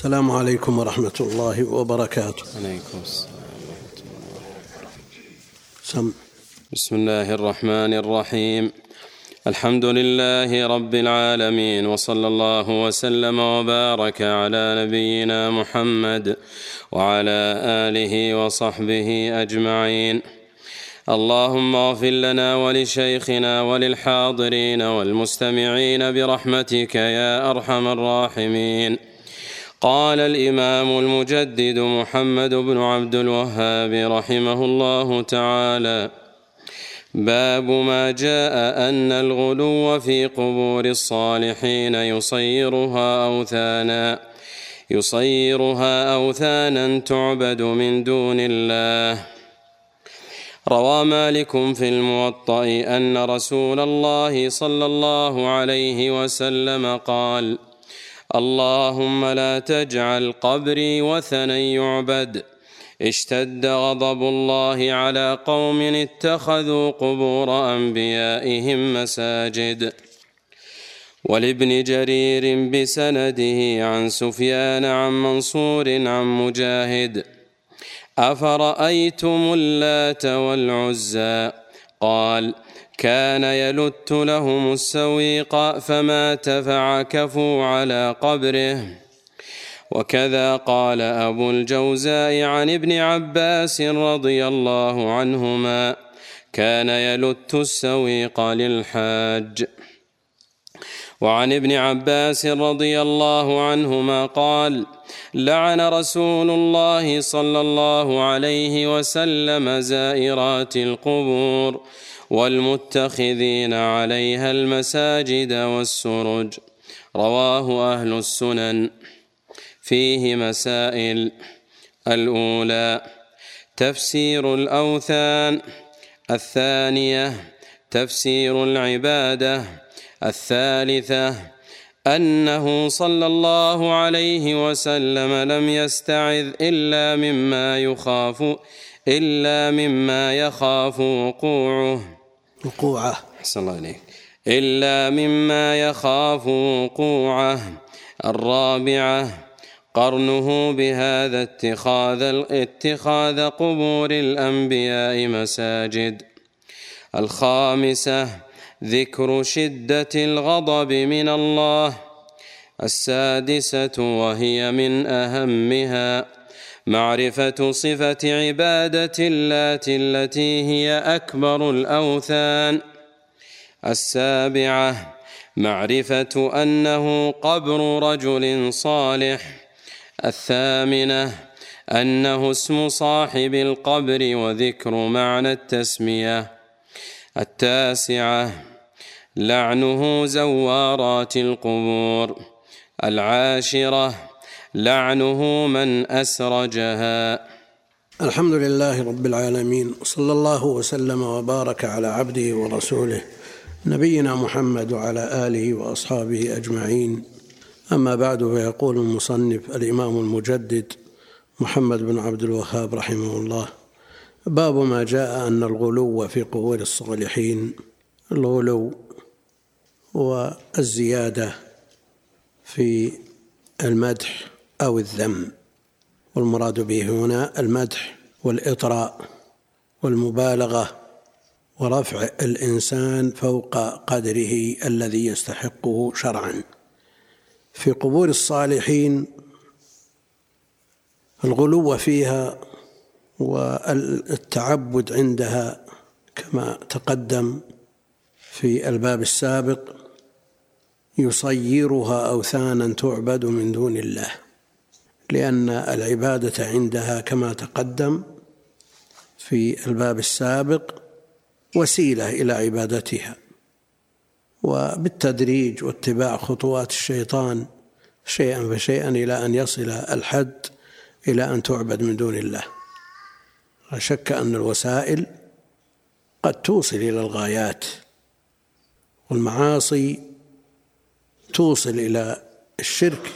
السلام عليكم ورحمة الله وبركاته. عليكم السلام سم. بسم الله الرحمن الرحيم. الحمد لله رب العالمين وصلى الله وسلم وبارك على نبينا محمد وعلى آله وصحبه أجمعين. اللهم اغفر لنا ولشيخنا وللحاضرين والمستمعين برحمتك يا أرحم الراحمين. قال الإمام المجدد محمد بن عبد الوهاب رحمه الله تعالى باب ما جاء أن الغلو في قبور الصالحين يصيرها أوثانا يصيرها أوثانا تعبد من دون الله. روى مالك في الموطأ أن رسول الله صلى الله عليه وسلم قال: اللهم لا تجعل قبري وثنا يعبد. اشتد غضب الله على قوم اتخذوا قبور أنبيائهم مساجد. ولابن جرير بسنده عن سفيان عن منصور عن مجاهد. أفرأيتم اللات والعزى؟ قال كان يلت لهم السويق فمات فعكفوا على قبره. وكذا قال أبو الجوزاء عن ابن عباس رضي الله عنهما كان يلت السويق للحاج. وعن ابن عباس رضي الله عنهما قال لعن رسول الله صلى الله عليه وسلم زائرات القبور والمتخذين عليها المساجد والسرج. رواه أهل السنن. فيه مسائل. الأولى تفسير الأوثان. الثانية تفسير العبادة. الثالثة أنه صلى الله عليه وسلم لم يستعذ إلا مما يخاف إلا مما يخاف وقوعه. وقوعه. أحسن الله إليك. إلا مما يخاف وقوعه. الرابعة قرنه بهذا اتخاذ اتخاذ قبور الأنبياء مساجد. الخامسة ذكر شدة الغضب من الله السادسة وهي من أهمها معرفة صفة عبادة اللات التي هي أكبر الأوثان السابعة معرفة أنه قبر رجل صالح الثامنة أنه اسم صاحب القبر وذكر معنى التسمية التاسعة لعنه زوارات القبور. العاشرة لعنه من أسرجها. الحمد لله رب العالمين وصلى الله وسلم وبارك على عبده ورسوله نبينا محمد وعلى آله وأصحابه أجمعين. أما بعد فيقول المصنف الإمام المجدد محمد بن عبد الوهاب رحمه الله باب ما جاء أن الغلو في قبور الصالحين. الغلو والزيادة في المدح أو الذم والمراد به هنا المدح والإطراء والمبالغة ورفع الإنسان فوق قدره الذي يستحقه شرعا. في قبور الصالحين الغلو فيها والتعبد عندها كما تقدم في الباب السابق يصيرها أوثانا تعبد من دون الله لأن العبادة عندها كما تقدم في الباب السابق وسيلة إلى عبادتها. وبالتدريج واتباع خطوات الشيطان شيئا فشيئا إلى أن يصل الحد إلى أن تعبد من دون الله. لا شك أن الوسائل قد توصل إلى الغايات والمعاصي توصل إلى الشرك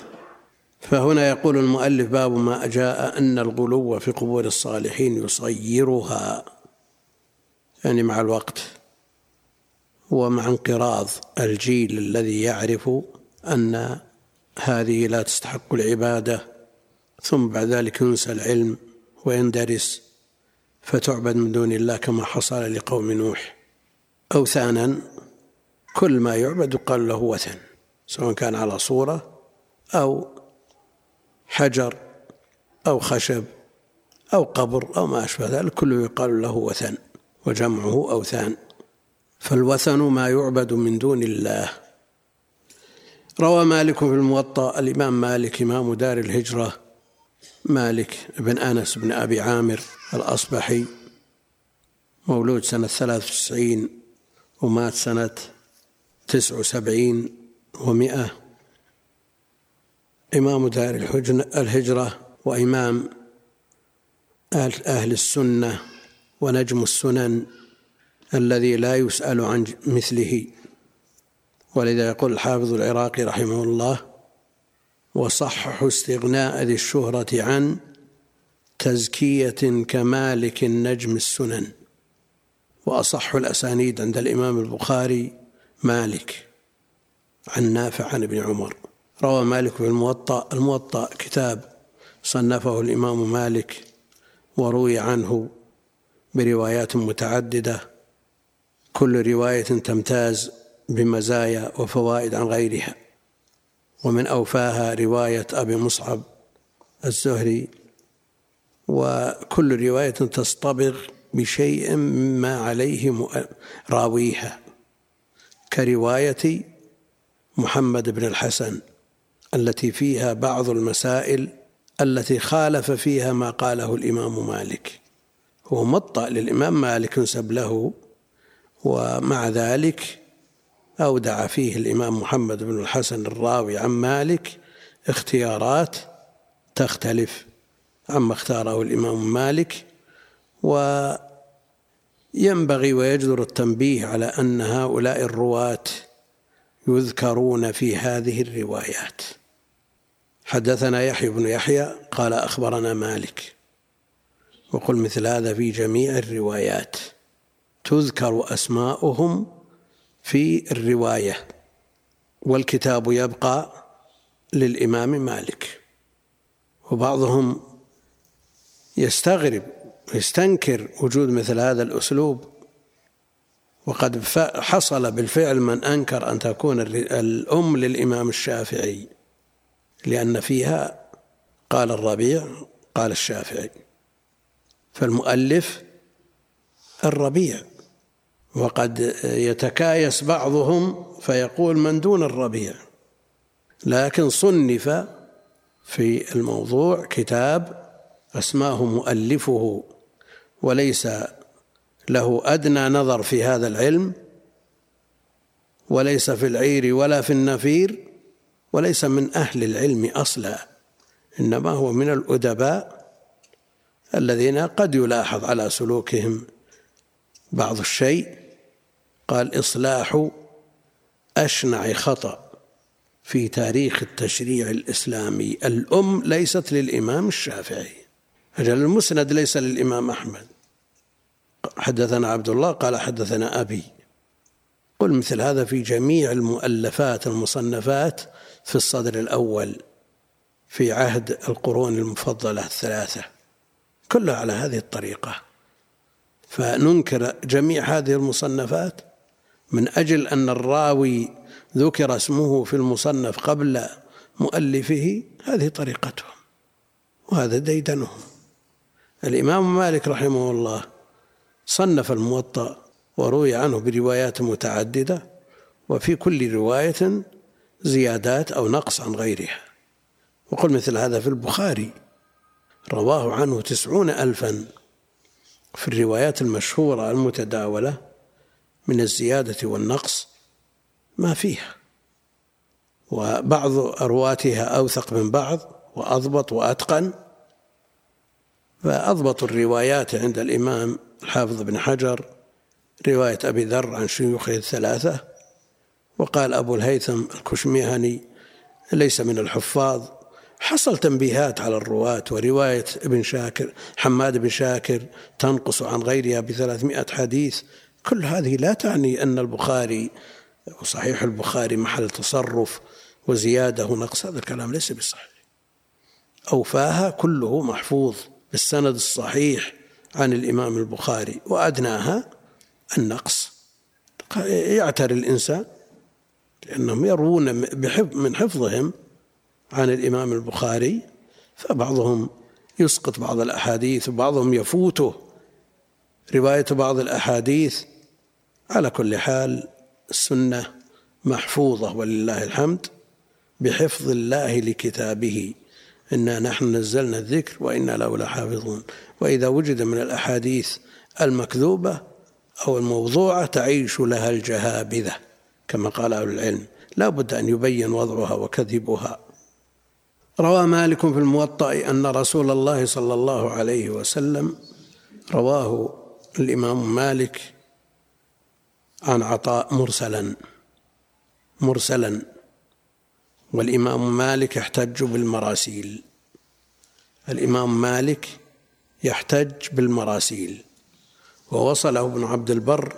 فهنا يقول المؤلف باب ما جاء أن الغلو في قبور الصالحين يصيرها يعني مع الوقت ومع انقراض الجيل الذي يعرف أن هذه لا تستحق العبادة ثم بعد ذلك ينسى العلم ويندرس فتعبد من دون الله كما حصل لقوم نوح. أوثانا كل ما يعبد يقال له وثن. سواء كان على صورة أو حجر أو خشب أو قبر أو ما أشبه ذلك كله يقال له وثن وجمعه أوثان. فالوثن ما يعبد من دون الله. روى مالك في الموطأ الإمام مالك إمام دار الهجرة مالك بن أنس بن أبي عامر الأصبحي مولود سنة 93 ومات سنة 79 ومئة. إمام دار الهجرة وإمام أهل السنة ونجم السنن الذي لا يسأل عن مثله. ولذا يقول الحافظ العراقي رحمه الله وصحح استغناء ذي الشهرة عن تزكية كمالك النجم السنن وأصح الأسانيد عند الإمام البخاري مالك عن نافع عن ابن عمر. روى مالك في الموطأ الموطأ كتاب صنفه الإمام مالك وروي عنه بروايات متعددة كل رواية تمتاز بمزايا وفوائد عن غيرها. ومن أوفاها رواية أبي مصعب الزهري. وكل رواية تصطبغ بشيء مما عليه راويها. كرواية محمد بن الحسن التي فيها بعض المسائل التي خالف فيها ما قاله الإمام مالك. هو مطأ للإمام مالك ينسب له ومع ذلك أودع فيه الإمام محمد بن الحسن الراوي عن مالك اختيارات تختلف عما اختاره الإمام مالك وينبغي ويجدر التنبيه على أن هؤلاء الرواة يذكرون في هذه الروايات. حدثنا يحيى بن يحيى قال أخبرنا مالك. وقل مثل هذا في جميع الروايات. تذكر أسماؤهم في الرواية. والكتاب يبقى للإمام مالك. وبعضهم يستغرب ويستنكر وجود مثل هذا الأسلوب. وقد حصل بالفعل من أنكر أن تكون الأم للإمام الشافعي لأن فيها قال الربيع قال الشافعي. فالمؤلف الربيع وقد يتكايس بعضهم فيقول من دون الربيع. لكن صنف في الموضوع كتاب أسماه مؤلفه وليس له أدنى نظر في هذا العلم وليس في العير ولا في النفير وليس من أهل العلم أصلا إنما هو من الأدباء الذين قد يلاحظ على سلوكهم بعض الشيء قال إصلاح أشنع خطأ في تاريخ التشريع الإسلامي. الأم ليست للإمام الشافعي أجل المسند ليس للإمام أحمد. حدثنا عبد الله قال حدثنا أبي. قل مثل هذا في جميع المؤلفات المصنفات في الصدر الأول في عهد القرون المفضلة الثلاثة. كلها على هذه الطريقة. فننكر جميع هذه المصنفات من أجل أن الراوي ذكر اسمه في المصنف قبل مؤلفه هذه طريقتهم وهذا ديدنهم. الإمام مالك رحمه الله صنف الموطأ وروي عنه بروايات متعددة وفي كل رواية زيادات أو نقص عن غيرها. وقل مثل هذا في البخاري رواه عنه تسعون ألفا في الروايات المشهورة المتداولة من الزيادة والنقص ما فيها. وبعض أرواتها أوثق من بعض وأضبط وأتقن. فأضبط الروايات عند الإمام الحافظ بن حجر رواية أبي ذر عن شيوخه الثلاثة وقال أبو الهيثم الكشميهني ليس من الحفاظ حصل تنبيهات على الرواة ورواية ابن شاكر حماد بن شاكر تنقص عن غيرها بثلاثمائة حديث. كل هذه لا تعني أن البخاري وصحيح البخاري محل تصرف وزيادة ونقص هذا الكلام ليس بصحيح أوفاها كله محفوظ بالسند الصحيح عن الإمام البخاري وأدناها النقص. يعتري الإنسان لأنهم يروون من حفظهم عن الإمام البخاري فبعضهم يسقط بعض الأحاديث وبعضهم يفوته. رواية بعض الأحاديث على كل حال السنة محفوظة ولله الحمد بحفظ الله لكتابه. إنا نحن نزلنا الذكر وإنا له لحافظون. وإذا وجد من الأحاديث المكذوبة أو الموضوعة تعيش لها الجهابذة كما قال أهل العلم. لا بد أن يبين وضعها وكذبها. روى مالك في الموطأ أن رسول الله صلى الله عليه وسلم رواه الإمام مالك عن عطاء مرسلا مرسلا. والإمام مالك يحتج بالمراسيل. الإمام مالك يحتج بالمراسيل. ووصله ابن عبد البر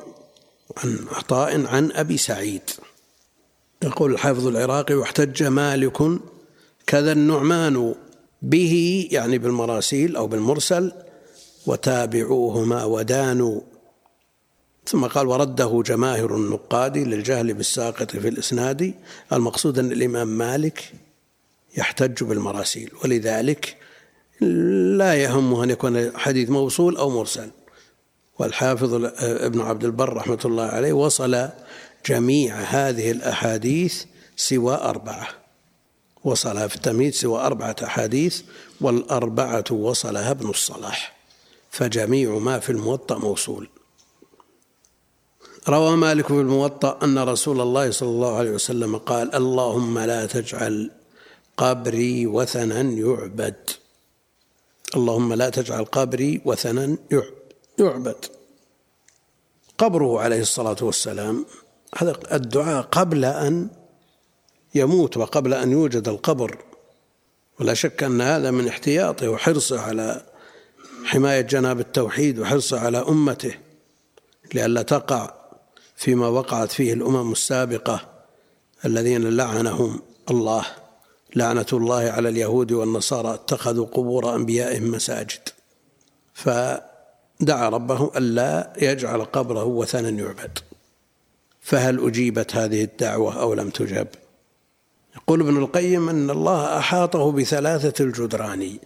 عن عطاء عن أبي سعيد. يقول الحافظ العراقي واحتج مالك كذا النعمان به يعني بالمراسيل أو بالمرسل. وتابعوهما ودانوا ثم قال ورده جماهر النقاد للجهل بالساقط في الإسناد المقصود أن الإمام مالك يحتج بالمراسيل ولذلك لا يهمه أن يكون حديث موصول أو مرسل. والحافظ ابن عبد البر رحمة الله عليه وصل جميع هذه الأحاديث سوى أربعة. وصلها في التمهيد سوى أربعة أحاديث والأربعة وصلها ابن الصلاح. فجميع ما في الموطأ موصول. روى مالك في الموطأ أن رسول الله صلى الله عليه وسلم قال اللهم لا تجعل قبري وثنا يعبد. اللهم لا تجعل قبري وثنا يعبد. قبره عليه الصلاة والسلام. هذا الدعاء قبل أن يموت وقبل أن يوجد القبر. ولا شك أن هذا من احتياطه وحرصه على حماية جناب التوحيد وحرصه على أمته. لئلا تقع فيما وقعت فيه الأمم السابقة الذين لعنهم الله. لعنة الله على اليهود والنصارى اتخذوا قبور أنبيائهم مساجد. فدعا ربه ألا يجعل قبره وثنا يعبد. فهل أجيبت هذه الدعوة أو لم تجب؟ يقول ابن القيم أن الله أحاطه بثلاثة الجدران.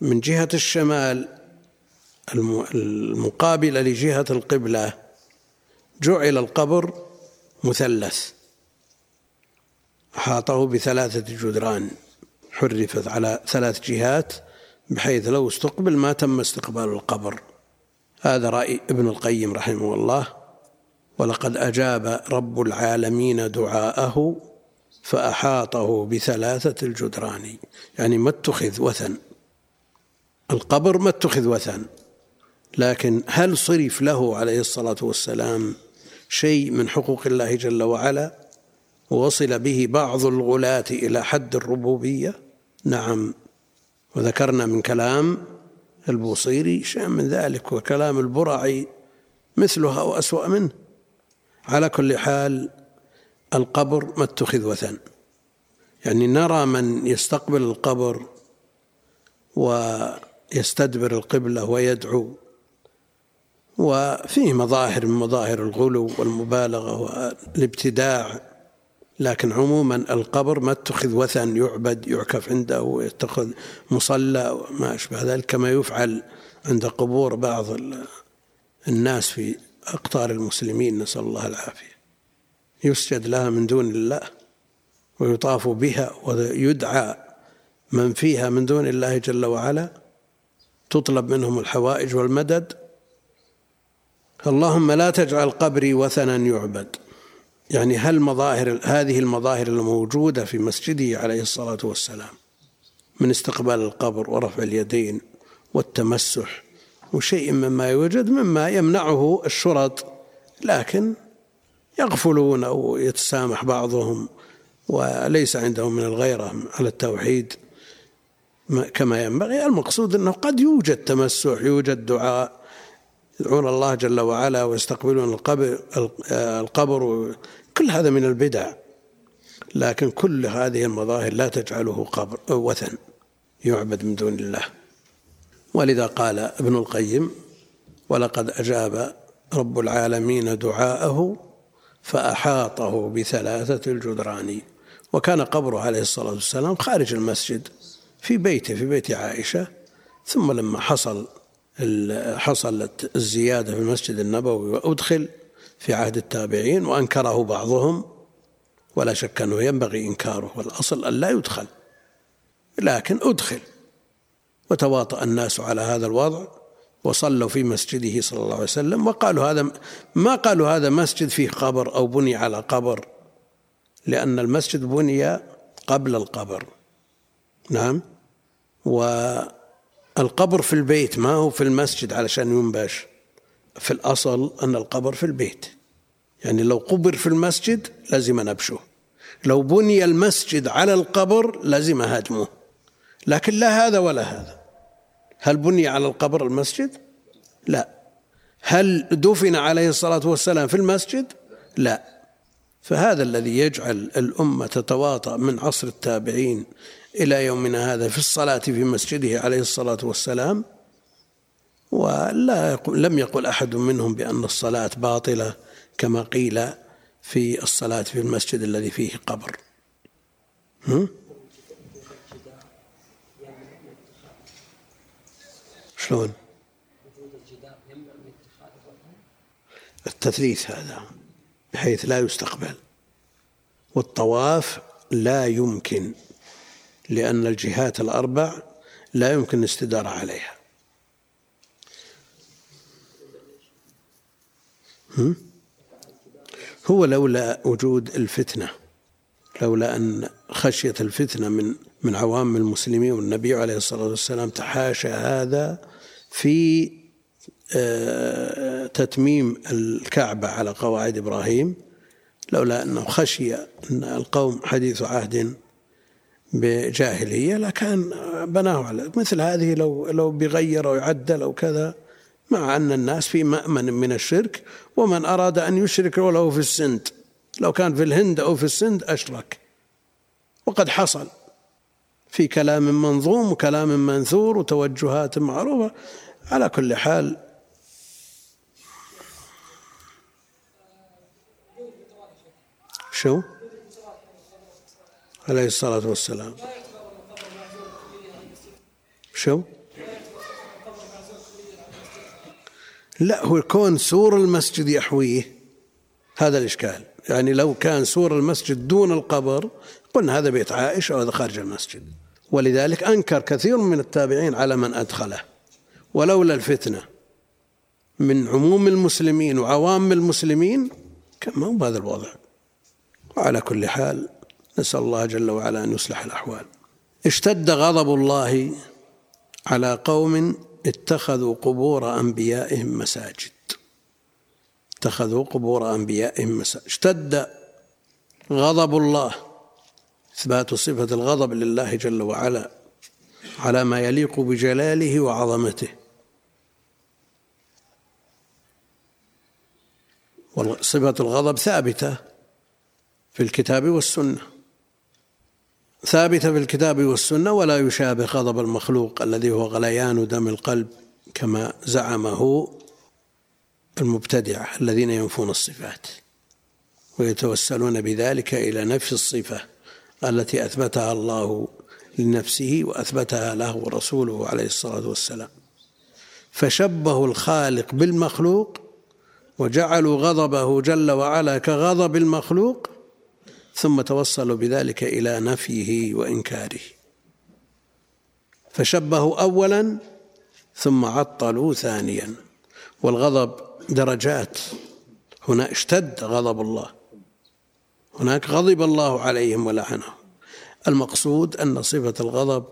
من جهة الشمال المقابلة لجهة القبلة جعل القبر مثلث. أحاطه بثلاثة جدران حرفت على ثلاث جهات بحيث لو استقبل ما تم استقبال القبر. هذا رأي ابن القيم رحمه الله. ولقد أجاب رب العالمين دعاءه فأحاطه بثلاثة الجدران. يعني ما اتخذ وثن. القبر ما اتخذ وثن. لكن هل صرف له عليه الصلاة والسلام شيء من حقوق الله جل وعلا؟ ووصل به بعض الغلاة إلى حد الربوبية؟ نعم. وذكرنا من كلام البوصيري شيء من ذلك وكلام البرعي مثلها أو أسوأ منه. على كل حال القبر ما اتخذ وثن. يعني نرى من يستقبل القبر ويستدبر القبلة ويدعو وفيه مظاهر من مظاهر الغلو والمبالغة والابتداع لكن عموما القبر ما اتخذ وثن يعبد يعكف عنده ويتخذ مصلى وما أشبه ذلك كما يفعل عند قبور بعض الناس في أقطار المسلمين نسأل الله العافية. يسجد لها من دون الله ويطاف بها ويدعى من فيها من دون الله جل وعلا تطلب منهم الحوائج والمدد اللهم لا تجعل قبري وثنا يعبد. يعني هل مظاهر هذه المظاهر الموجودة في مسجده عليه الصلاة والسلام من استقبال القبر ورفع اليدين والتمسح وشيء مما يوجد مما يمنعه الشرط لكن يغفلون أو يتسامح بعضهم وليس عندهم من الغيرة على التوحيد. كما ينبغي. المقصود أنه قد يوجد تمسح يوجد دعاء يدعون الله جل وعلا ويستقبلون القبر القبر. كل هذا من البدع. لكن كل هذه المظاهر لا تجعله قبر وثن يعبد من دون الله. ولذا قال ابن القيم ولقد أجاب رب العالمين دعاءه فأحاطه بثلاثة الجدران. وكان قبره عليه الصلاة والسلام خارج المسجد في بيته في بيت عائشة. ثم لما حصل حصلت الزيادة في المسجد النبوي وأدخل في عهد التابعين وأنكره بعضهم. ولا شك أنه ينبغي إنكاره والأصل أن لا يدخل لكن أدخل. وتواطأ الناس على هذا الوضع وصلوا في مسجده صلى الله عليه وسلم وقالوا هذا ما قالوا هذا مسجد فيه قبر أو بني على قبر لأن المسجد بني قبل القبر. نعم. والقبر في البيت ما هو في المسجد علشان ينبش في الأصل أن القبر في البيت. يعني لو قبر في المسجد لازم نبشه لو بني المسجد على القبر لازم هدمه لكن لا هذا ولا هذا. هل بني على القبر المسجد؟ لا. هل دفن عليه الصلاة والسلام في المسجد؟ لا. فهذا الذي يجعل الأمة تتواطأ من عصر التابعين إلى يومنا هذا في الصلاة في مسجده عليه الصلاة والسلام ولا لم يقل أحد منهم بأن الصلاة باطلة كما قيل في الصلاة في المسجد الذي فيه قبر. هم؟ شلون؟ التثليث هذا بحيث لا يستقبل والطواف لا يمكن. لأن الجهات الأربع لا يمكن الاستدارة عليها. هو لولا وجود الفتنة لولا أن خشية الفتنة من من عوام المسلمين والنبي عليه الصلاة والسلام تحاشى هذا في آه، تتميم الكعبة على قواعد إبراهيم لولا أنه خشي أن القوم حديث عهد بجاهلية لكان بناه على مثل هذه لو لو بغير أو يعدل أو كذا مع أن الناس في مأمن من الشرك ومن أراد أن يشرك ولو في السند. لو كان في الهند أو في السند أشرك. وقد حصل. في كلام منظوم وكلام منثور وتوجهات معروفة. على كل حال. شو؟ عليه الصلاة والسلام. شو؟ لا هو كون سور المسجد يحويه هذا الإشكال. يعني لو كان سور المسجد دون القبر قلنا هذا بيت عائشة أو هذا خارج المسجد. ولذلك أنكر كثير من التابعين على من أدخله. ولولا الفتنة من عموم المسلمين وعوام المسلمين كان ما هو بهذا الوضع. وعلى كل حال نسأل الله جل وعلا أن يصلح الأحوال. اشتد غضب الله على قوم اتخذوا قبور أنبيائهم مساجد. اتخذوا قبور أنبيائهم مساجد. اشتد غضب الله إثبات صفة الغضب لله جل وعلا على ما يليق بجلاله وعظمته. وصفة الغضب ثابتة في الكتاب والسنة. ثابتة في الكتاب والسنة ولا يشابه غضب المخلوق الذي هو غليان دم القلب كما زعمه المبتدعة الذين ينفون الصفات ويتوسلون بذلك إلى نفي الصفة التي أثبتها الله لنفسه وأثبتها له رسوله عليه الصلاة والسلام. فشبهوا الخالق بالمخلوق وجعلوا غضبه جل وعلا كغضب المخلوق ثم توصلوا بذلك إلى نفيه وإنكاره. فشبهوا أولا ثم عطلوا ثانيا. والغضب درجات. هنا اشتد غضب الله. هناك غضب الله عليهم ولعنهم. المقصود أن صفة الغضب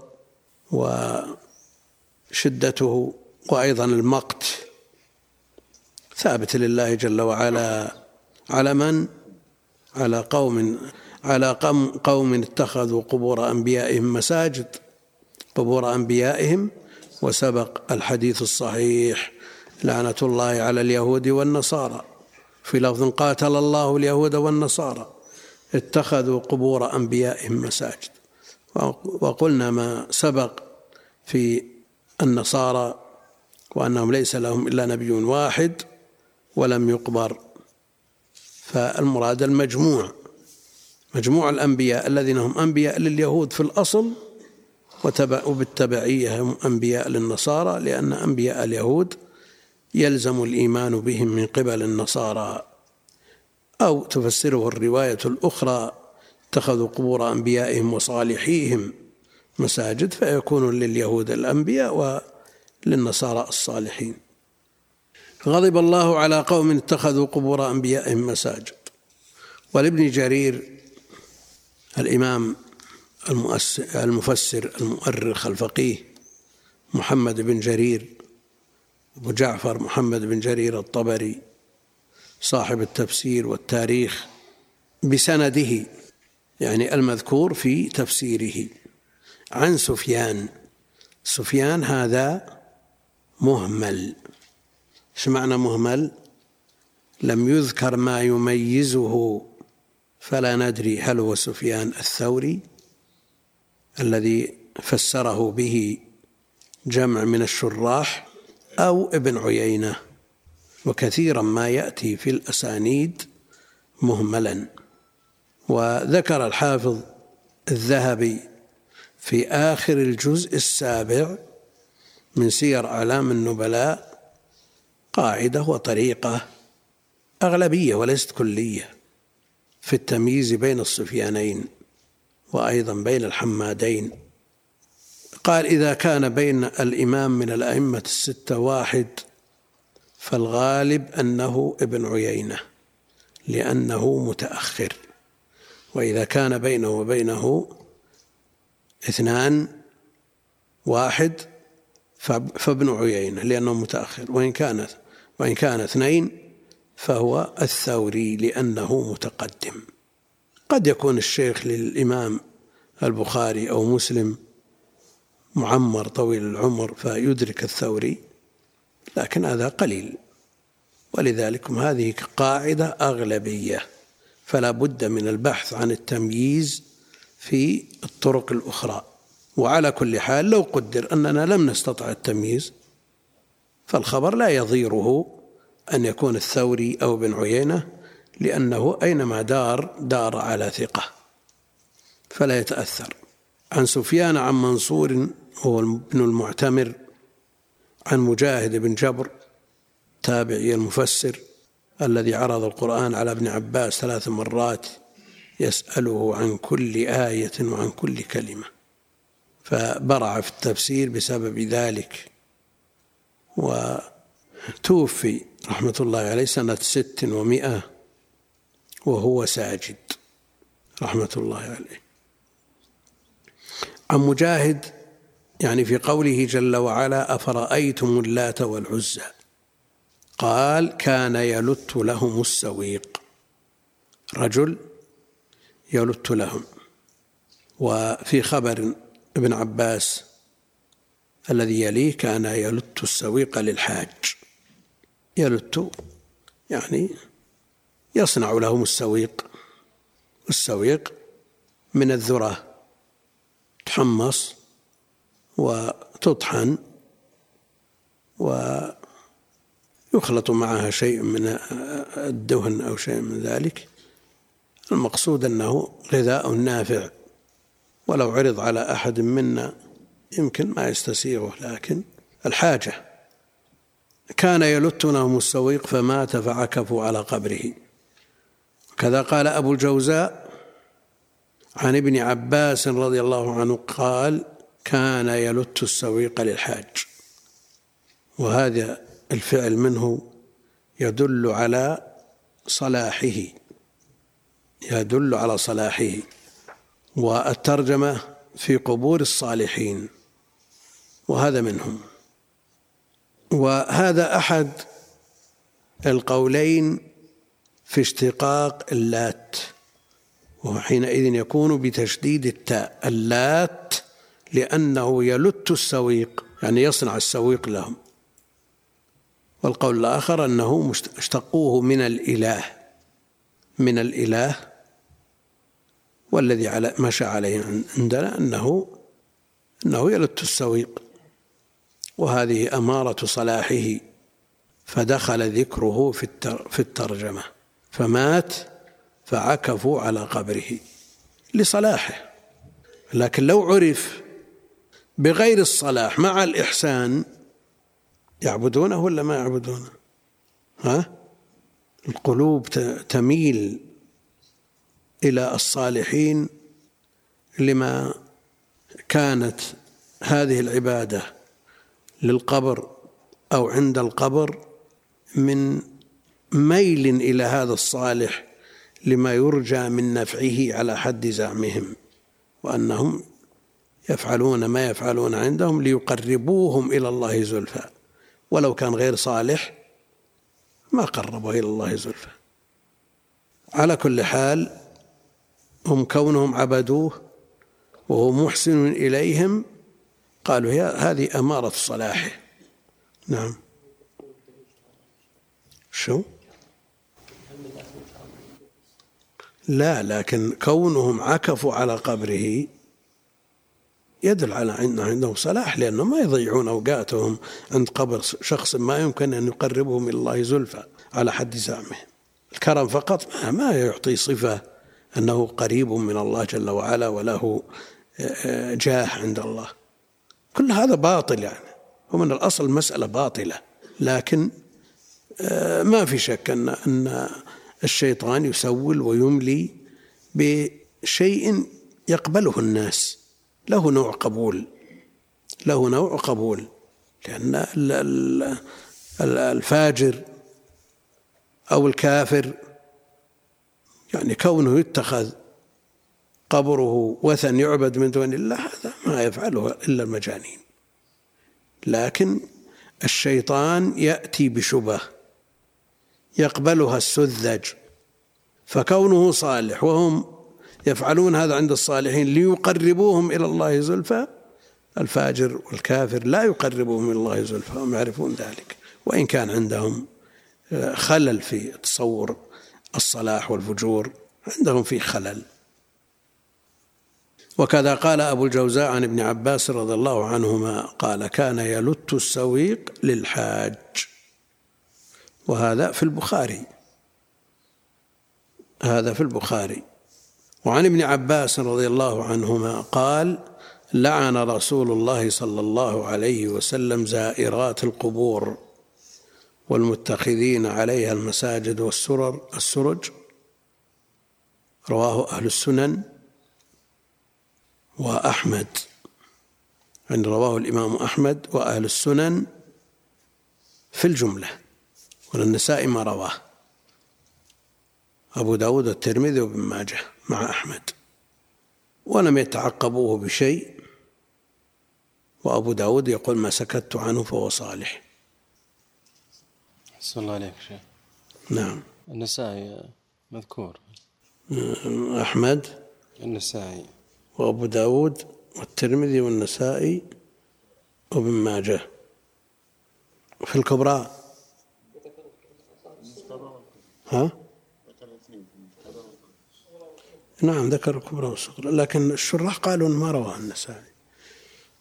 وشدته وأيضا المقت ثابت لله جل وعلا على من على قوم على قوم اتخذوا قبور أنبيائهم مساجد. قبور أنبيائهم وسبق الحديث الصحيح. لعنة الله على اليهود والنصارى. في لفظ قاتل الله اليهود والنصارى. اتخذوا قبور أنبيائهم مساجد. وقلنا ما سبق في النصارى وأنهم ليس لهم إلا نبي واحد ولم يقبر فالمراد المجموع مجموع الأنبياء الذين هم أنبياء لليهود في الأصل وبالتبعية هم أنبياء للنصارى لأن أنبياء اليهود يلزم الإيمان بهم من قبل النصارى. أو تفسره الرواية الأخرى اتخذوا قبور أنبيائهم وصالحيهم مساجد فيكون لليهود الأنبياء وللنصارى الصالحين. غضب الله على قوم اتخذوا قبور أنبيائهم مساجد. ولابن جرير الإمام المفسر المؤرخ الفقيه محمد بن جرير أبو جعفر محمد بن جرير الطبري صاحب التفسير والتاريخ بسنده يعني المذكور في تفسيره عن سفيان. سفيان هذا مهمل. إيش معنى مهمل؟ لم يذكر ما يميزه فلا ندري هل هو سفيان الثوري الذي فسره به جمع من الشراح أو ابن عيينة وكثيرا ما يأتي في الأسانيد مهملا. وذكر الحافظ الذهبي في آخر الجزء السابع من سير أعلام النبلاء قاعدة وطريقة أغلبية وليست كلية في التمييز بين الصفيانين وأيضا بين الحمادين. قال إذا كان بين الإمام من الأئمة الستة واحد فالغالب أنه ابن عيينة لأنه متأخر. وإذا كان بينه وبينه اثنان واحد فابن عيينة لأنه متأخر. وإن كانت وإن كان اثنين فهو الثوري لأنه متقدم. قد يكون الشيخ للإمام البخاري أو مسلم معمر طويل العمر فيدرك الثوري لكن هذا قليل. ولذلك هذه قاعدة أغلبية فلا بد من البحث عن التمييز في الطرق الأخرى. وعلى كل حال لو قدر أننا لم نستطع التمييز فالخبر لا يضيره أن يكون الثوري أو بن عيينة لأنه أينما دار دار على ثقة. فلا يتأثر. عن سفيان عن منصور هو ابن المعتمر عن مجاهد بن جبر تابعي المفسر الذي عرض القرآن على ابن عباس ثلاث مرات يسأله عن كل آية وعن كل كلمة. فبرع في التفسير بسبب ذلك. وتوفي رحمة الله عليه سنة ست ومائة وهو ساجد رحمة الله عليه. عن مجاهد يعني في قوله جل وعلا أفرأيتم اللات والعزى؟ قال كان يلت لهم السويق. رجل يلت لهم. وفي خبر ابن عباس الذي يليه كان يلت السويق للحاج. يلت يعني يصنع لهم السويق. السويق من الذرة تحمص وتطحن ويخلط معها شيء من الدهن أو شيء من ذلك. المقصود أنه غذاء نافع. ولو عرض على أحد منا يمكن ما يستسيغه لكن الحاجة. كان يلتنهم السويق فمات فعكفوا على قبره. كذا قال أبو الجوزاء عن ابن عباس رضي الله عنه قال كان يلت السويق للحاج. وهذا الفعل منه يدل على صلاحه يدل على صلاحه. والترجمة في قبور الصالحين وهذا منهم. وهذا أحد القولين في اشتقاق اللات وحينئذ يكون بتشديد التاء اللات لأنه يلت السويق يعني يصنع السويق لهم. والقول الآخر أنه اشتقوه من الإله من الإله والذي على مشى عليه عندنا أنه أنه يلت السويق. وهذه أمارة صلاحه فدخل ذكره في الترجمة. فمات فعكفوا على قبره لصلاحه. لكن لو عرف بغير الصلاح مع الإحسان يعبدونه ولا ما يعبدونه؟ ها؟ القلوب تميل إلى الصالحين لما كانت هذه العبادة للقبر أو عند القبر من ميل إلى هذا الصالح لما يرجى من نفعه على حد زعمهم وأنهم يفعلون ما يفعلون عندهم ليقربوهم إلى الله زلفى. ولو كان غير صالح ما قربوا إلى الله زلفى. على كل حال هم كونهم عبدوه وهو محسن إليهم قالوا هذه أمارة صلاحه نعم. شو؟ لا لكن كونهم عكفوا على قبره يدل على أن عندهم صلاح لأنهم ما يضيعون أوقاتهم عند قبر شخص ما يمكن أن يقربهم إلى الله زلفى على حد زعمهم الكرم فقط ما يعطي صفة أنه قريب من الله جل وعلا وله آه، جاه عند الله. كل هذا باطل يعني. ومن الأصل مسألة باطلة. لكن آه، ما في شك أن أن الشيطان يسول ويملي بشيء يقبله الناس. له نوع قبول. له نوع قبول. لأن الفاجر أو الكافر يعني كونه يتخذ قبره وثن يعبد من دون الله هذا ما يفعله إلا المجانين. لكن الشيطان يأتي بشبه يقبلها السذج فكونه صالح وهم يفعلون هذا عند الصالحين ليقربوهم إلى الله زلفى الفاجر والكافر لا يقربهم إلى الله زلفى هم يعرفون ذلك. وإن كان عندهم خلل في تصور الصلاح والفجور عندهم في خلل. وكذا قال أبو الجوزاء عن ابن عباس رضي الله عنهما قال كان يلت السويق للحاج وهذا في البخاري. هذا في البخاري. وعن ابن عباس رضي الله عنهما قال لعن رسول الله صلى الله عليه وسلم زائرات القبور والمتخذين عليها المساجد والسرر السرج. رواه أهل السنن وأحمد. يعني رواه الإمام أحمد وأهل السنن في الجملة وللنساء ما رواه. أبو داود والترمذي وابن ماجه مع أحمد. ولم يتعقبوه بشيء. وأبو داود يقول ما سكت عنه فهو صالح. صلى الله عليك شيخ. نعم. النسائي مذكور. أحمد. النسائي. وأبو داود. والترمذي والنسائي. وابن ماجه. في الكبرى. ها؟ نعم ذكر الكبرى والصغرى. لكن الشراح قالوا ما رواه النسائي.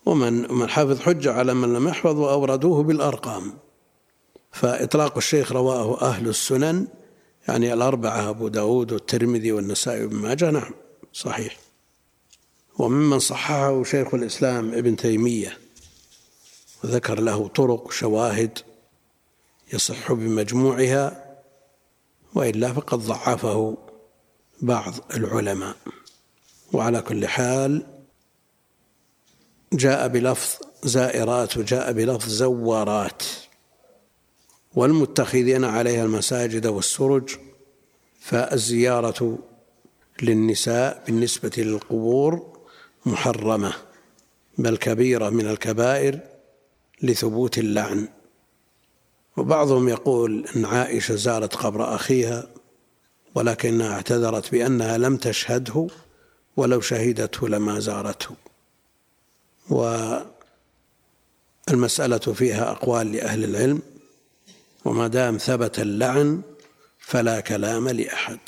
ومن من حفظ حجة على من لم يحفظ وأوردوه بالأرقام. فإطلاق الشيخ رواه أهل السنن يعني الأربعة أبو داود والترمذي والنسائي وابن ماجه. نعم صحيح. وممن صححه شيخ الإسلام ابن تيمية وذكر له طرق شواهد يصح بمجموعها وإلا فقد ضعفه بعض العلماء. وعلى كل حال جاء بلفظ زائرات وجاء بلفظ زوارات. والمتخذين عليها المساجد والسرج فالزيارة للنساء بالنسبة للقبور محرمة بل كبيرة من الكبائر لثبوت اللعن. وبعضهم يقول إن عائشة زارت قبر أخيها ولكنها اعتذرت بأنها لم تشهده ولو شهدته لما زارته. والمسألة فيها أقوال لأهل العلم. وما دام ثبت اللعن فلا كلام لأحد.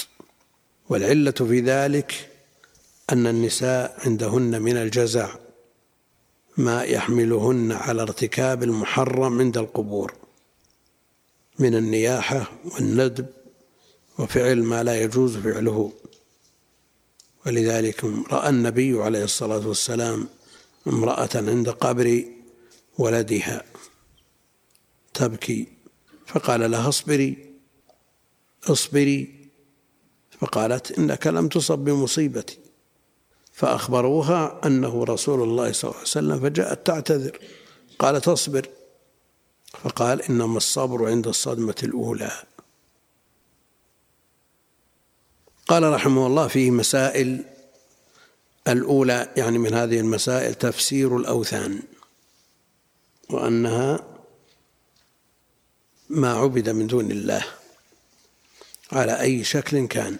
والعلة في ذلك أن النساء عندهن من الجزع ما يحملهن على ارتكاب المحرم عند القبور من النياحة والندب وفعل ما لا يجوز فعله. ولذلك رأى النبي عليه الصلاة والسلام امرأة عند قبر ولدها تبكي. فقال لها اصبري اصبري. فقالت إنك لم تصب بمصيبتي. فأخبروها أنه رسول الله صلى الله عليه وسلم فجاءت تعتذر. قالت اصبر. فقال إنما الصبر عند الصدمة الأولى. قال رحمه الله فيه مسائل. الأولى يعني من هذه المسائل تفسير الأوثان. وأنها ما عبد من دون الله. على أي شكل كان.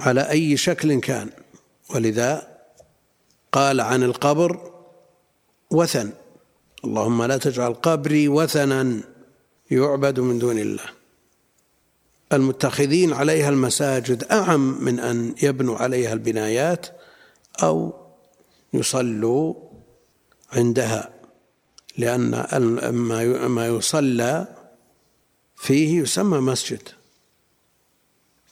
على أي شكل كان. ولذا قال عن القبر وثن. اللهم لا تجعل قبري وثنا يعبد من دون الله. المتخذين عليها المساجد أعم من أن يبنوا عليها البنايات أو يصلوا عندها. لأن ما يصلى فيه يسمى مسجد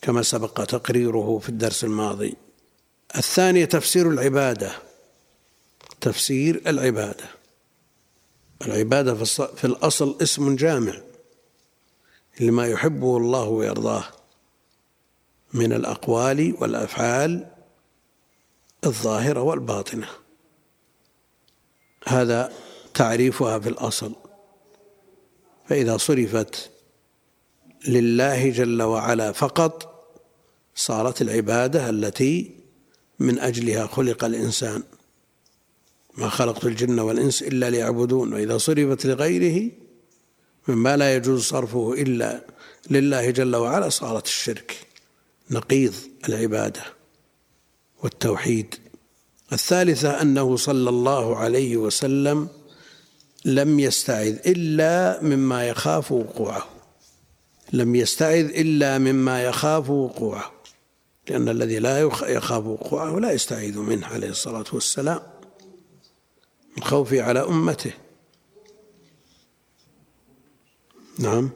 كما سبق تقريره في الدرس الماضي. الثانية تفسير العبادة تفسير العبادة. العبادة في الأصل اسم جامع لما يحبه الله ويرضاه من الأقوال والأفعال الظاهرة والباطنة. هذا تعريفها في الأصل. فإذا صرفت لله جل وعلا فقط صارت العبادة التي من أجلها خلق الإنسان. ما خلقت الجن والإنس إلا ليعبدون وإذا صرفت لغيره مما لا يجوز صرفه إلا لله جل وعلا صارت الشرك. نقيض العبادة والتوحيد. الثالثة أنه صلى الله عليه وسلم لم يستعذ إلا مما يخاف وقوعه. لم يستعذ إلا مما يخاف وقوعه. لأن الذي لا يخاف وقوعه لا يستعيذ منه عليه الصلاة والسلام من خوفه على أمته. نعم.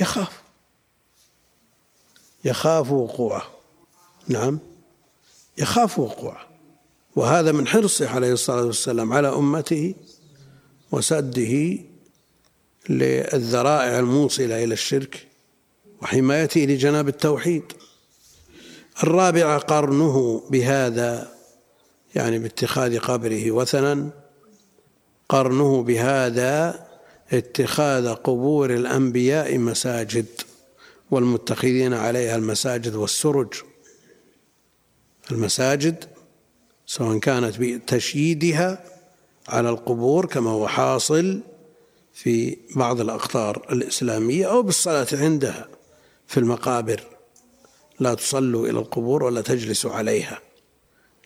يخاف. يخاف وقوعه. نعم. يخاف وقوعه. وهذا من حرصه عليه الصلاة والسلام على أمته وسده للذرائع الموصلة إلى الشرك وحمايته لجناب التوحيد. الرابع قرنه بهذا يعني باتخاذ قبره وثنا قرنه بهذا اتخاذ قبور الأنبياء مساجد والمتخذين عليها المساجد والسرج. المساجد سواء كانت بتشييدها على القبور كما هو حاصل في بعض الأقطار الإسلامية أو بالصلاة عندها في المقابر. لا تصلوا إلى القبور ولا تجلسوا عليها.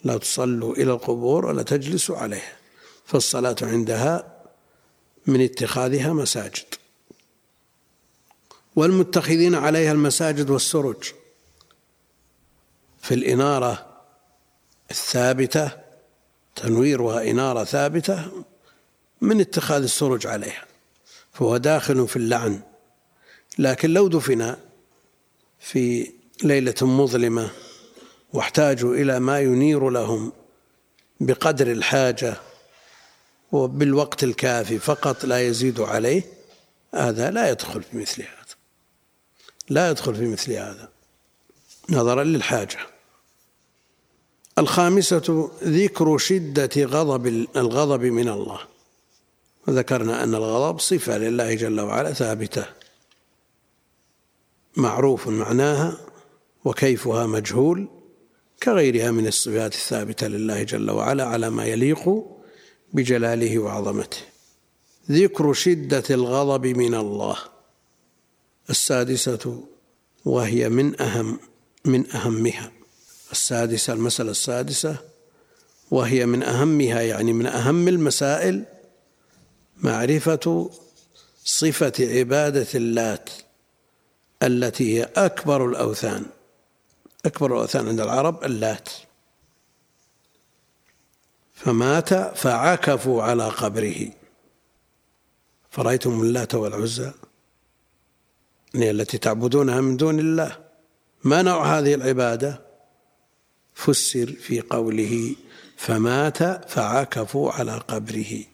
لا تصلوا إلى القبور ولا تجلسوا عليها. فالصلاة عندها من اتخاذها مساجد. والمتخذين عليها المساجد والسرج. في الإنارة الثابتة تنويرها إنارة ثابتة من اتخاذ السرج عليها فهو داخل في اللعن. لكن لو دفن في ليلة مظلمة واحتاجوا إلى ما ينير لهم بقدر الحاجة وبالوقت الكافي فقط لا يزيد عليه هذا لا يدخل في مثل هذا. لا يدخل في مثل هذا نظرا للحاجة. الخامسة ذكر شدة غضب الغضب من الله. وذكرنا أن الغضب صفة لله جل وعلا ثابتة. معروف معناها وكيفها مجهول كغيرها من الصفات الثابتة لله جل وعلا على ما يليق بجلاله وعظمته. ذكر شدة الغضب من الله. السادسة وهي من أهم من أهمها. السادسة المسألة السادسة وهي من أهمها يعني من أهم المسائل معرفة صفة عبادة اللات التي هي أكبر الأوثان أكبر الأوثان عند العرب اللات. فمات فعكفوا على قبره. فرأيتم اللات والعزى التي تعبدونها من دون الله. ما نوع هذه العبادة؟ فسر في قوله فمات فعكفوا على قبره.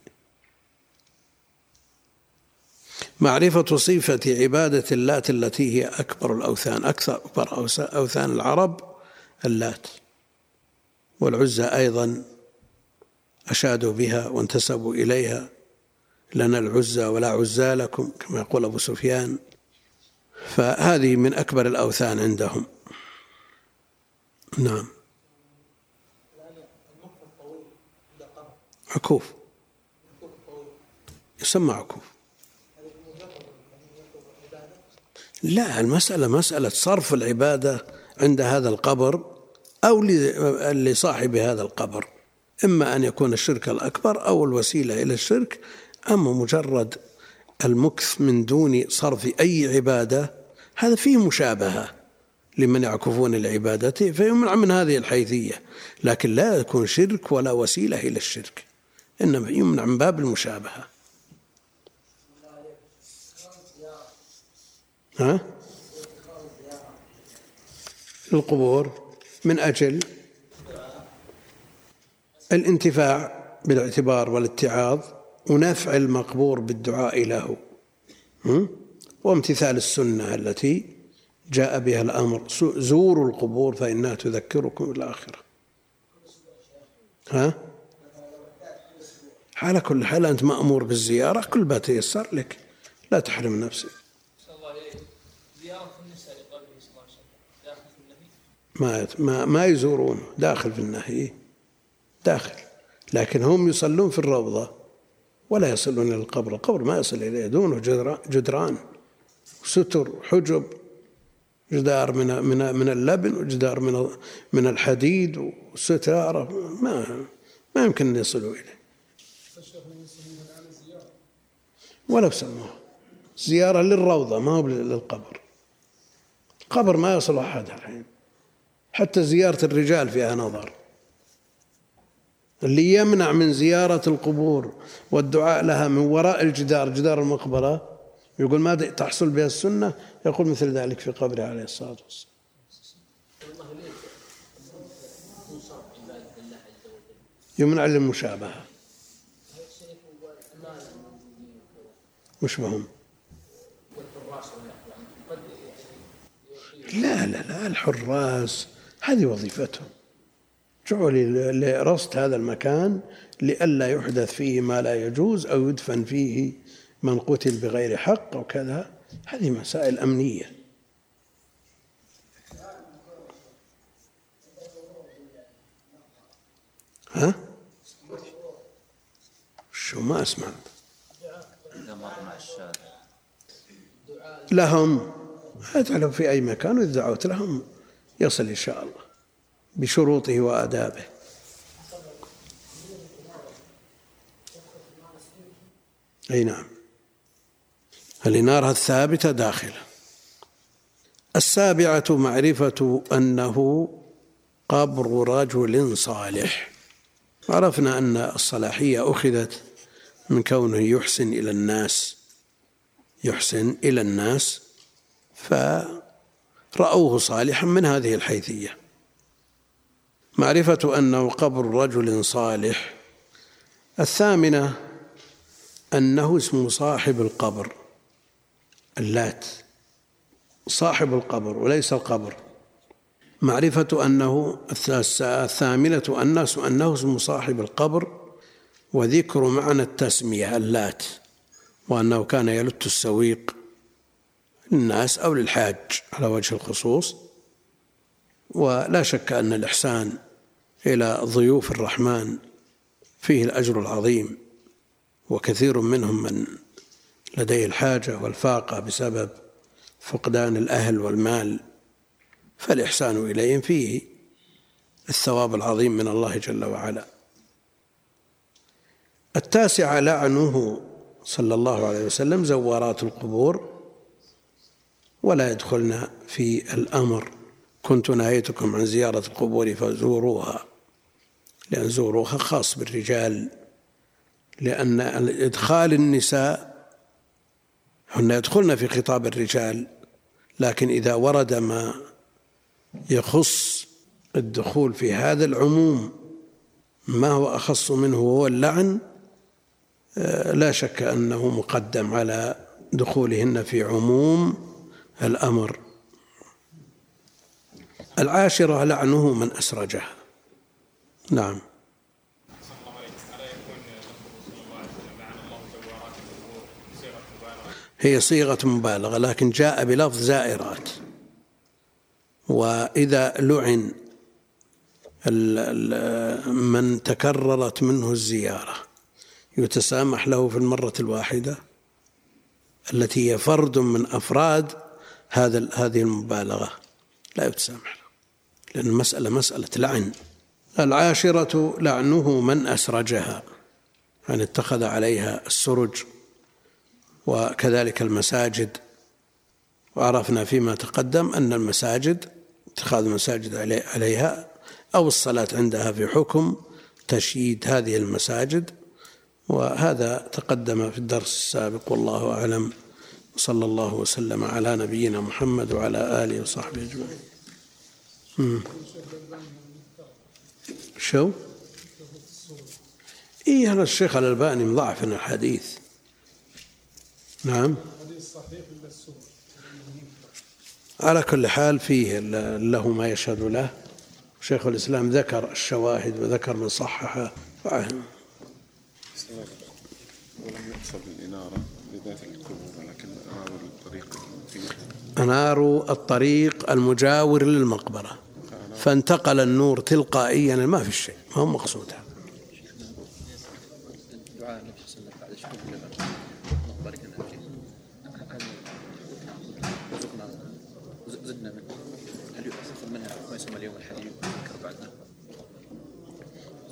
معرفة صفة عبادة اللات التي هي أكبر الأوثان أكثر أوثان العرب اللات. والعزى أيضا أشادوا بها وانتسبوا إليها. لنا العزى ولا عزى لكم كما يقول أبو سفيان. فهذه من أكبر الأوثان عندهم. نعم. عكوف. يسمى عكوف. لا المسألة مسألة صرف العبادة عند هذا القبر أو لصاحب هذا القبر. إما أن يكون الشرك الأكبر أو الوسيلة إلى الشرك أما مجرد المكث من دون صرف أي عبادة. هذا فيه مشابهة لمن يعكفون لعبادته فيمنع من هذه الحيثية. لكن لا يكون شرك ولا وسيلة إلى الشرك. إنما يمنع من باب المشابهة. ها؟ القبور من أجل الانتفاع بالاعتبار والاتعاظ ونفع المقبور بالدعاء له وامتثال السنة التي جاء بها الأمر. زوروا القبور فإنها تذكركم الآخرة. ها؟ على كل حال أنت مأمور بالزيارة كل ما تيسر لك. لا تحرم نفسك. ما ما ما يزورون. داخل في النهي. داخل. لكن هم يصلون في الروضة. ولا يصلون إلى القبر. القبر ما يصل إليه. دونه جدران. ستر حجب. جدار من من من اللبن وجدار من من الحديد وستارة. ما ما يمكن أن يصلوا إليه. ولو سموها زيارة للروضة ما هو للقبر. القبر ما يصل أحد الحين. حتى زيارة الرجال فيها نظر. اللي يمنع من زيارة القبور والدعاء لها من وراء الجدار جدار المقبرة يقول ما تحصل بها السنة؟ يقول مثل ذلك في قبره عليه الصلاة والسلام. يمنع للمشابهة. وش بهم لا لا لا الحراس هذه وظيفتهم. جعل لرصد هذا المكان لئلا يحدث فيه ما لا يجوز أو يدفن فيه من قتل بغير حق أو كذا. هذه مسائل أمنية. ها؟ شو ما أسمع. لهم ادعوا في أي مكان وإذا دعوت لهم يصل إن شاء الله بشروطه وآدابه. أي نعم. الإنارة الثابتة داخلة. السابعة معرفة أنه قبر رجل صالح. عرفنا أن الصلاحية أخذت من كونه يحسن إلى الناس يحسن إلى الناس فرأوه صالحا من هذه الحيثية. معرفة أنه قبر رجل صالح. الثامنة أنه اسم صاحب القبر اللات. صاحب القبر وليس القبر. معرفة أنه الثامنة أنه اسم صاحب القبر. وذكر معنى التسمية اللات وأنه كان يلت السويق للناس أو للحاج على وجه الخصوص. ولا شك أن الإحسان إلى ضيوف الرحمن فيه الأجر العظيم وكثير منهم من لديه الحاجة والفاقة بسبب فقدان الأهل والمال. فالإحسان إليهم فيه الثواب العظيم من الله جل وعلا. التاسعة لعنه صلى الله عليه وسلم زوارات القبور ولا يدخلن في الأمر. كنت نهيتكم عن زيارة القبور فزوروها لأن زوروها خاص بالرجال لأن إدخال النساء هن يدخلن في خطاب الرجال لكن إذا ورد ما يخص الدخول في هذا العموم ما هو أخص منه وهو اللعن؟ لا شك أنه مقدم على دخولهن في عموم الأمر. العاشرة لعنه من أسرجها. نعم. هي صيغة مبالغة لكن جاء بلفظ زائرات. وإذا لعن من تكررت منه الزيارة يتسامح له في المرة الواحدة التي هي فرد من أفراد هذا هذه المبالغة. لا يتسامح له لأن المسألة مسألة لعن. العاشرة لعنه من أسرجها من اتخذ عليها السرج وكذلك المساجد. وعرفنا فيما تقدم أن المساجد اتخاذ المساجد عليها أو الصلاة عندها في حكم تشييد هذه المساجد وهذا تقدم في الدرس السابق والله أعلم. صلى الله وسلم على نبينا محمد وعلى آله وصحبه أجمعين. شو؟ إيه هذا الشيخ الألباني مضاعف الحديث. نعم. على كل حال فيه له ما يشهد له. شيخ الإسلام ذكر الشواهد وذكر من صححه ولم يقصد الإنارة لذات القبور ولكن أنار الطريق أنار الطريق المجاور للمقبرة. فانتقل النور تلقائيا ما في شيء ما هو مقصود هذا.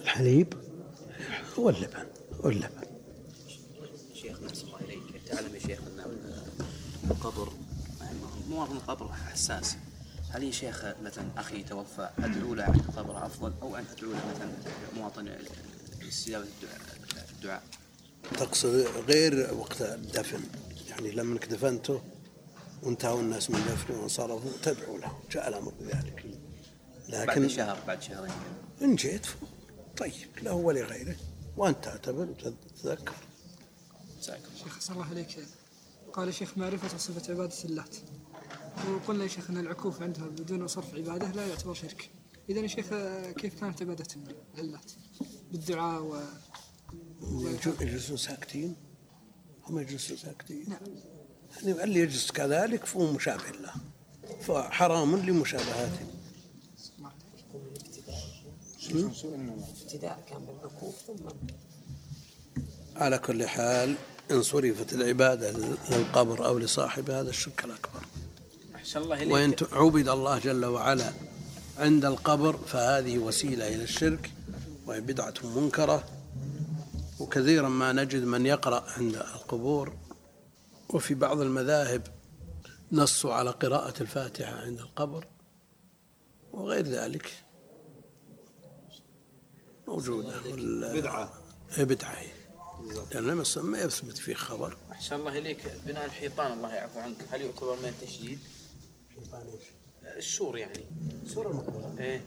الحليب؟ هو اللبن هو اللبن شيخ نفس الله اليك تعلم يا شيخ ان القبر مو القبر حساس. هل يا شيخ مثلا أخي توفى ادعو له عند القبر افضل أو ان ادعو له مثلا مواطن استجابه الدعاء؟ تقصد غير وقت الدفن. يعني لما دفنته وانتهوا الناس من دفنه وانصرفوا تدعو له جاء الأمر بذلك. لكن بعد شهر بعد شهرين. إن جئت طيب له ولغيره وأنت تعتبر وتتذكر شيخ صلى الله عليك. قال الشيخ معرفة صفة عبادة اللات وقلنا يا شيخ أن العكوف عندها بدون صرف عبادة لا يعتبر شرك. إذا يا شيخ كيف كانت عبادة اللات بالدعاء و يجلسون ساكتين؟ هم يجلسون ساكتين؟ نعم. يعني اللي يجلس كذلك فهو مشابه له فحرام لمشابهته الابتداء كان بالركوع ثم على كل حال إن صرفت العبادة للقبر أو لصاحب هذا الشرك الأكبر. الله وإن عبد الله جل وعلا عند القبر فهذه وسيلة إلى الشرك وهي بدعة منكرة. وكثيرا ما نجد من يقرأ عند القبور. وفي بعض المذاهب نصوا على قراءة الفاتحة عند القبر وغير ذلك. موجودة. بدعة. هي بدعة. لأن ما يثبت فيه خبر. أحسن الله إليك. بناء الحيطان الله يعفو عنك. هل يعتبر من التشديد؟ حيطان إيش؟ السور يعني. سور المقبرة. إيه.